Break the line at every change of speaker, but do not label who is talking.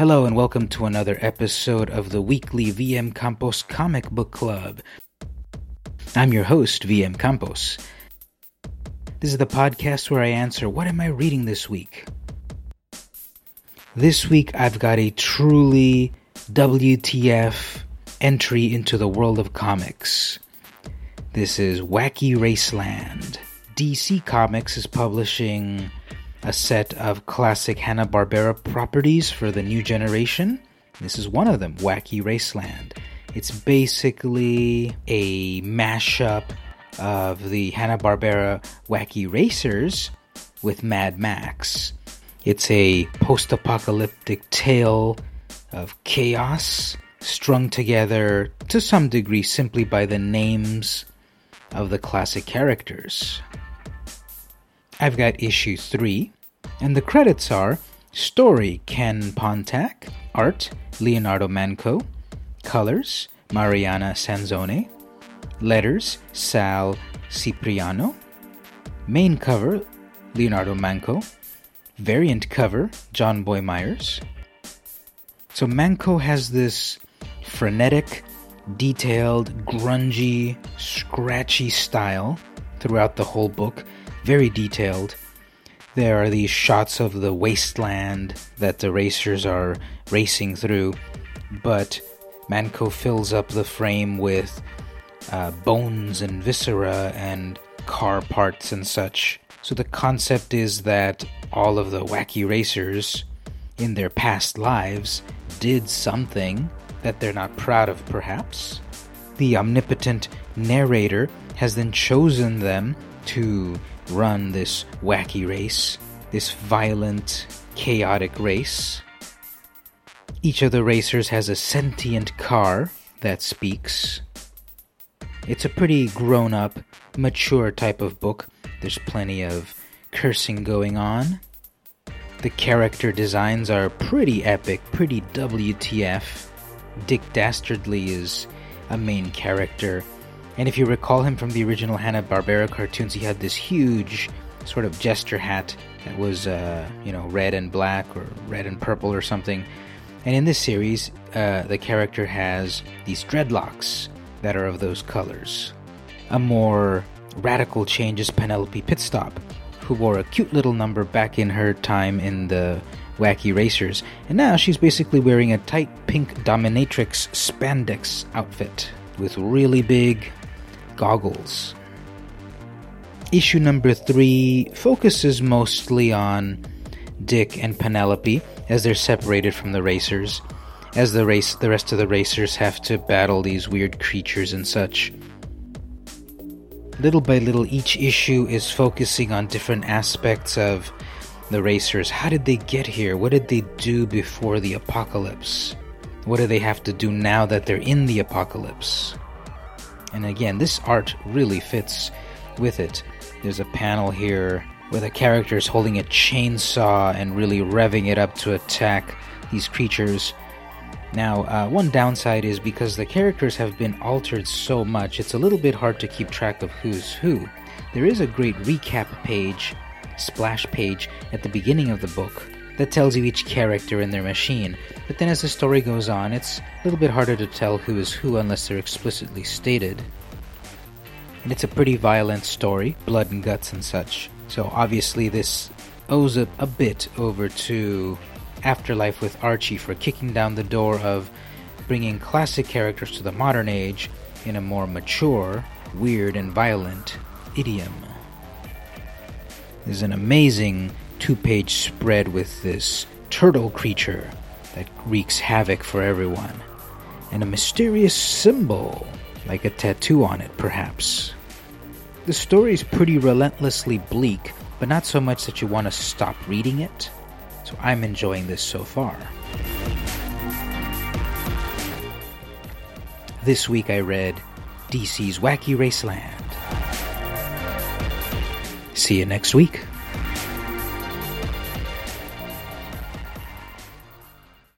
Hello, and welcome to another episode of the weekly VM Campos Comic Book Club. I'm your host, VM Campos. This is the podcast where I answer what am I reading this week? This week I've got a truly WTF entry into the world of comics. This is Wacky Raceland. DC Comics is publishing a set of classic Hanna-Barbera properties for the new generation. This is one of them, Wacky Raceland. It's basically a mashup of the Hanna-Barbera Wacky Racers with Mad Max. It's a post-apocalyptic tale of chaos strung together to some degree simply by the names of the classic characters. I've got issue 3, and the credits are Story Ken Pontac, Art Leonardo Manco, Colors Mariana Sanzone, Letters Sal Cipriano, Main cover Leonardo Manco, Variant cover Jonboy Meyers. So Manco has this frenetic, detailed, grungy, scratchy style throughout the whole book very detailed. There are these shots of the wasteland that the racers are racing through, but Manco fills up the frame with uh, bones and viscera and car parts and such. So the concept is that all of the wacky racers in their past lives did something that they're not proud of, perhaps. The omnipotent narrator has then chosen them to run this wacky race, this violent, chaotic race. Each of the racers has a sentient car that speaks. It's a pretty grown up, mature type of book. There's plenty of cursing going on. The character designs are pretty epic, pretty WTF. Dick Dastardly is a main character and if you recall him from the original Hanna-Barbera cartoons, he had this huge sort of jester hat that was, uh, you know, red and black or red and purple or something. And in this series, uh, the character has these dreadlocks that are of those colors. A more radical change is Penelope Pitstop, who wore a cute little number back in her time in the Wacky Racers, and now she's basically wearing a tight pink dominatrix spandex outfit with really big goggles. Issue number three focuses mostly on Dick and Penelope as they're separated from the racers, as the race the rest of the racers have to battle these weird creatures and such. Little by little, each issue is focusing on different aspects of the racers. How did they get here? What did they do before the apocalypse? What do they have to do now that they're in the apocalypse? And again, this art really fits with it. There's a panel here where the character is holding a chainsaw and really revving it up to attack these creatures. Now, uh, one downside is because the characters have been altered so much, it's a little bit hard to keep track of who's who. There is a great recap page, splash page, at the beginning of the book that tells you each character in their machine, but then as the story goes on, it's a little bit harder to tell who is who unless they're explicitly stated. And it's a pretty violent story, blood and guts and such. So obviously, this owes a, a bit over to Afterlife with Archie for kicking down the door of bringing classic characters to the modern age in a more mature, weird, and violent idiom. There's an amazing two page spread with this turtle creature that wreaks havoc for everyone, and a mysterious symbol, like a tattoo on it, perhaps. The story is pretty relentlessly bleak, but not so much that you want to stop reading it, so I'm enjoying this so far. This week I read DC's Wacky Raceland. See you next week.